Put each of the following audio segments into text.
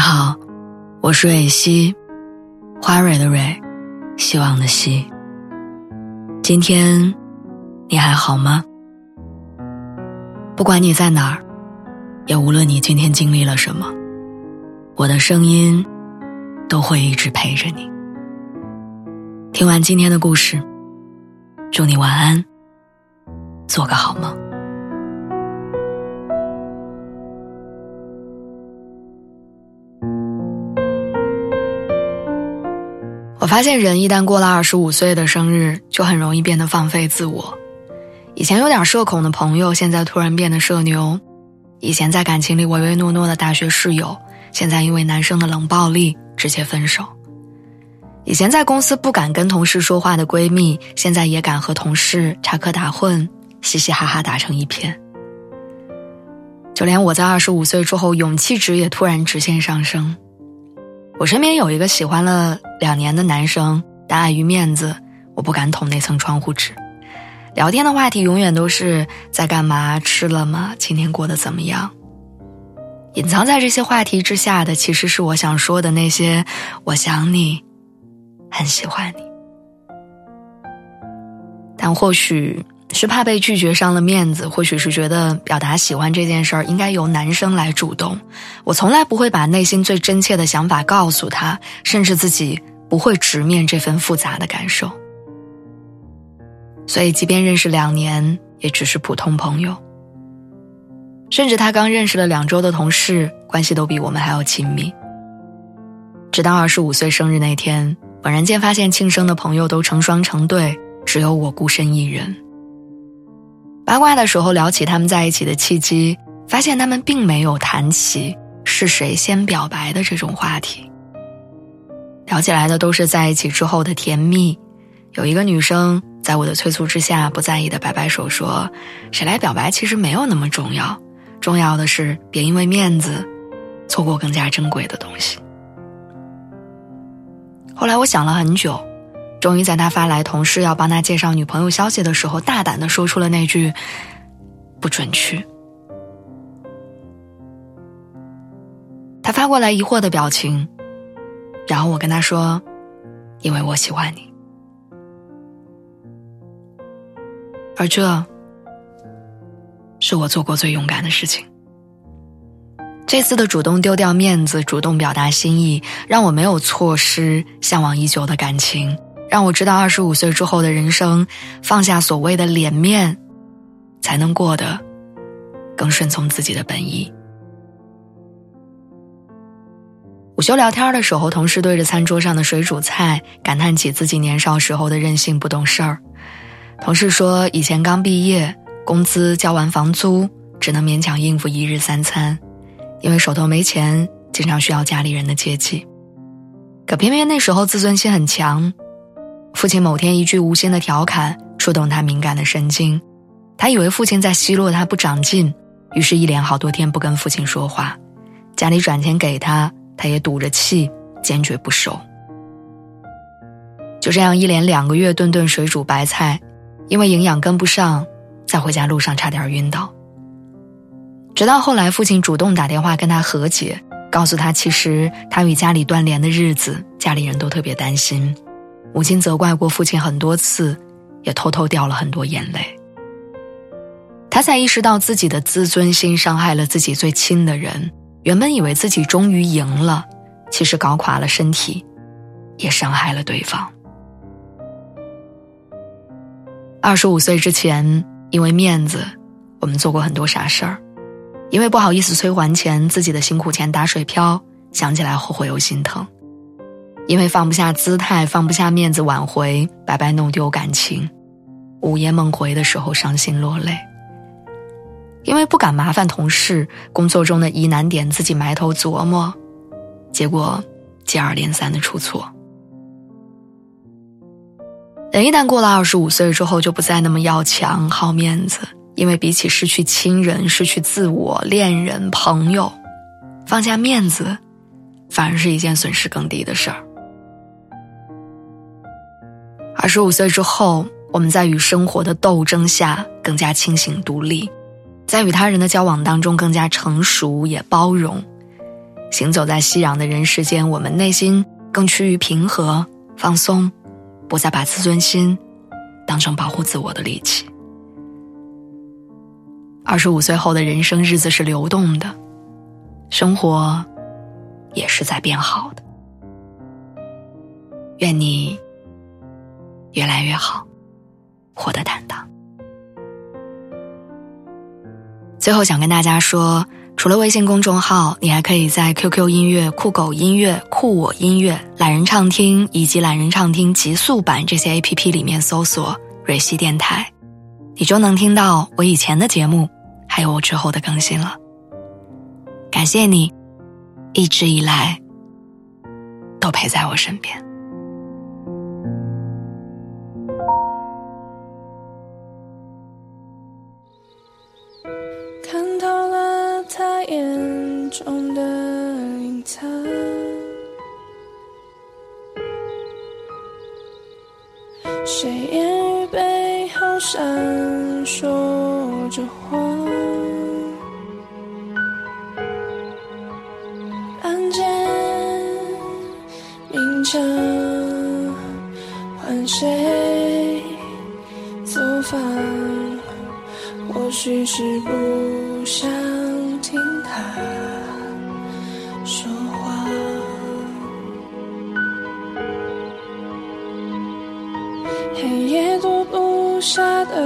你好，我是蕊希，花蕊的蕊，希望的希。今天你还好吗？不管你在哪儿，也无论你今天经历了什么，我的声音都会一直陪着你。听完今天的故事，祝你晚安，做个好梦。发现人一旦过了二十五岁的生日，就很容易变得放飞自我。以前有点社恐的朋友，现在突然变得社牛；以前在感情里唯唯诺诺的大学室友，现在因为男生的冷暴力直接分手；以前在公司不敢跟同事说话的闺蜜，现在也敢和同事插科打诨，嘻嘻哈哈打成一片。就连我在二十五岁之后，勇气值也突然直线上升。我身边有一个喜欢了两年的男生，但碍于面子，我不敢捅那层窗户纸。聊天的话题永远都是在干嘛、吃了吗、今天过得怎么样。隐藏在这些话题之下的，其实是我想说的那些：我想你，很喜欢你。但或许。是怕被拒绝伤了面子，或许是觉得表达喜欢这件事儿应该由男生来主动。我从来不会把内心最真切的想法告诉他，甚至自己不会直面这份复杂的感受。所以，即便认识两年，也只是普通朋友。甚至他刚认识了两周的同事，关系都比我们还要亲密。直到二十五岁生日那天，猛然间发现庆生的朋友都成双成对，只有我孤身一人。八卦的时候聊起他们在一起的契机，发现他们并没有谈起是谁先表白的这种话题。聊起来的都是在一起之后的甜蜜。有一个女生在我的催促之下，不在意的摆摆手说：“谁来表白其实没有那么重要，重要的是别因为面子，错过更加珍贵的东西。”后来我想了很久。终于在他发来同事要帮他介绍女朋友消息的时候，大胆的说出了那句“不准去”。他发过来疑惑的表情，然后我跟他说：“因为我喜欢你。”而这是我做过最勇敢的事情。这次的主动丢掉面子，主动表达心意，让我没有错失向往已久的感情。让我知道，二十五岁之后的人生，放下所谓的脸面，才能过得更顺从自己的本意。午休聊天的时候，同事对着餐桌上的水煮菜感叹起自己年少时候的任性不懂事儿。同事说，以前刚毕业，工资交完房租，只能勉强应付一日三餐，因为手头没钱，经常需要家里人的接济。可偏偏那时候自尊心很强。父亲某天一句无心的调侃触动他敏感的神经，他以为父亲在奚落他不长进，于是，一连好多天不跟父亲说话。家里转钱给他，他也赌着气，坚决不收。就这样，一连两个月顿顿水煮白菜，因为营养跟不上，在回家路上差点晕倒。直到后来，父亲主动打电话跟他和解，告诉他，其实他与家里断联的日子，家里人都特别担心。母亲责怪过父亲很多次，也偷偷掉了很多眼泪。他才意识到自己的自尊心伤害了自己最亲的人。原本以为自己终于赢了，其实搞垮了身体，也伤害了对方。二十五岁之前，因为面子，我们做过很多傻事儿；因为不好意思催还钱，自己的辛苦钱打水漂，想起来后悔又心疼。因为放不下姿态，放不下面子，挽回白白弄丢感情，午夜梦回的时候伤心落泪。因为不敢麻烦同事，工作中的疑难点自己埋头琢磨，结果接二连三的出错。人一旦过了二十五岁之后，就不再那么要强好面子，因为比起失去亲人、失去自我、恋人、朋友，放下面子，反而是一件损失更低的事儿。十五岁之后，我们在与生活的斗争下更加清醒独立，在与他人的交往当中更加成熟也包容，行走在熙攘的人世间，我们内心更趋于平和、放松，不再把自尊心当成保护自我的利器。二十五岁后的人生，日子是流动的，生活也是在变好的。愿你越来越好，活得坦荡。最后想跟大家说，除了微信公众号，你还可以在 QQ 音乐、酷狗音乐、酷我音乐、懒人畅听以及懒人畅听极速版这些 APP 里面搜索“蕊希电台”，你就能听到我以前的节目，还有我之后的更新了。感谢你，一直以来都陪在我身边。着谎？暗箭明枪，换谁走访？或许是不想听他说话。黑夜躲不下的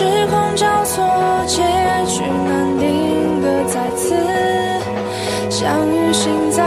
时空交错，结局难定格，再次。相遇，心在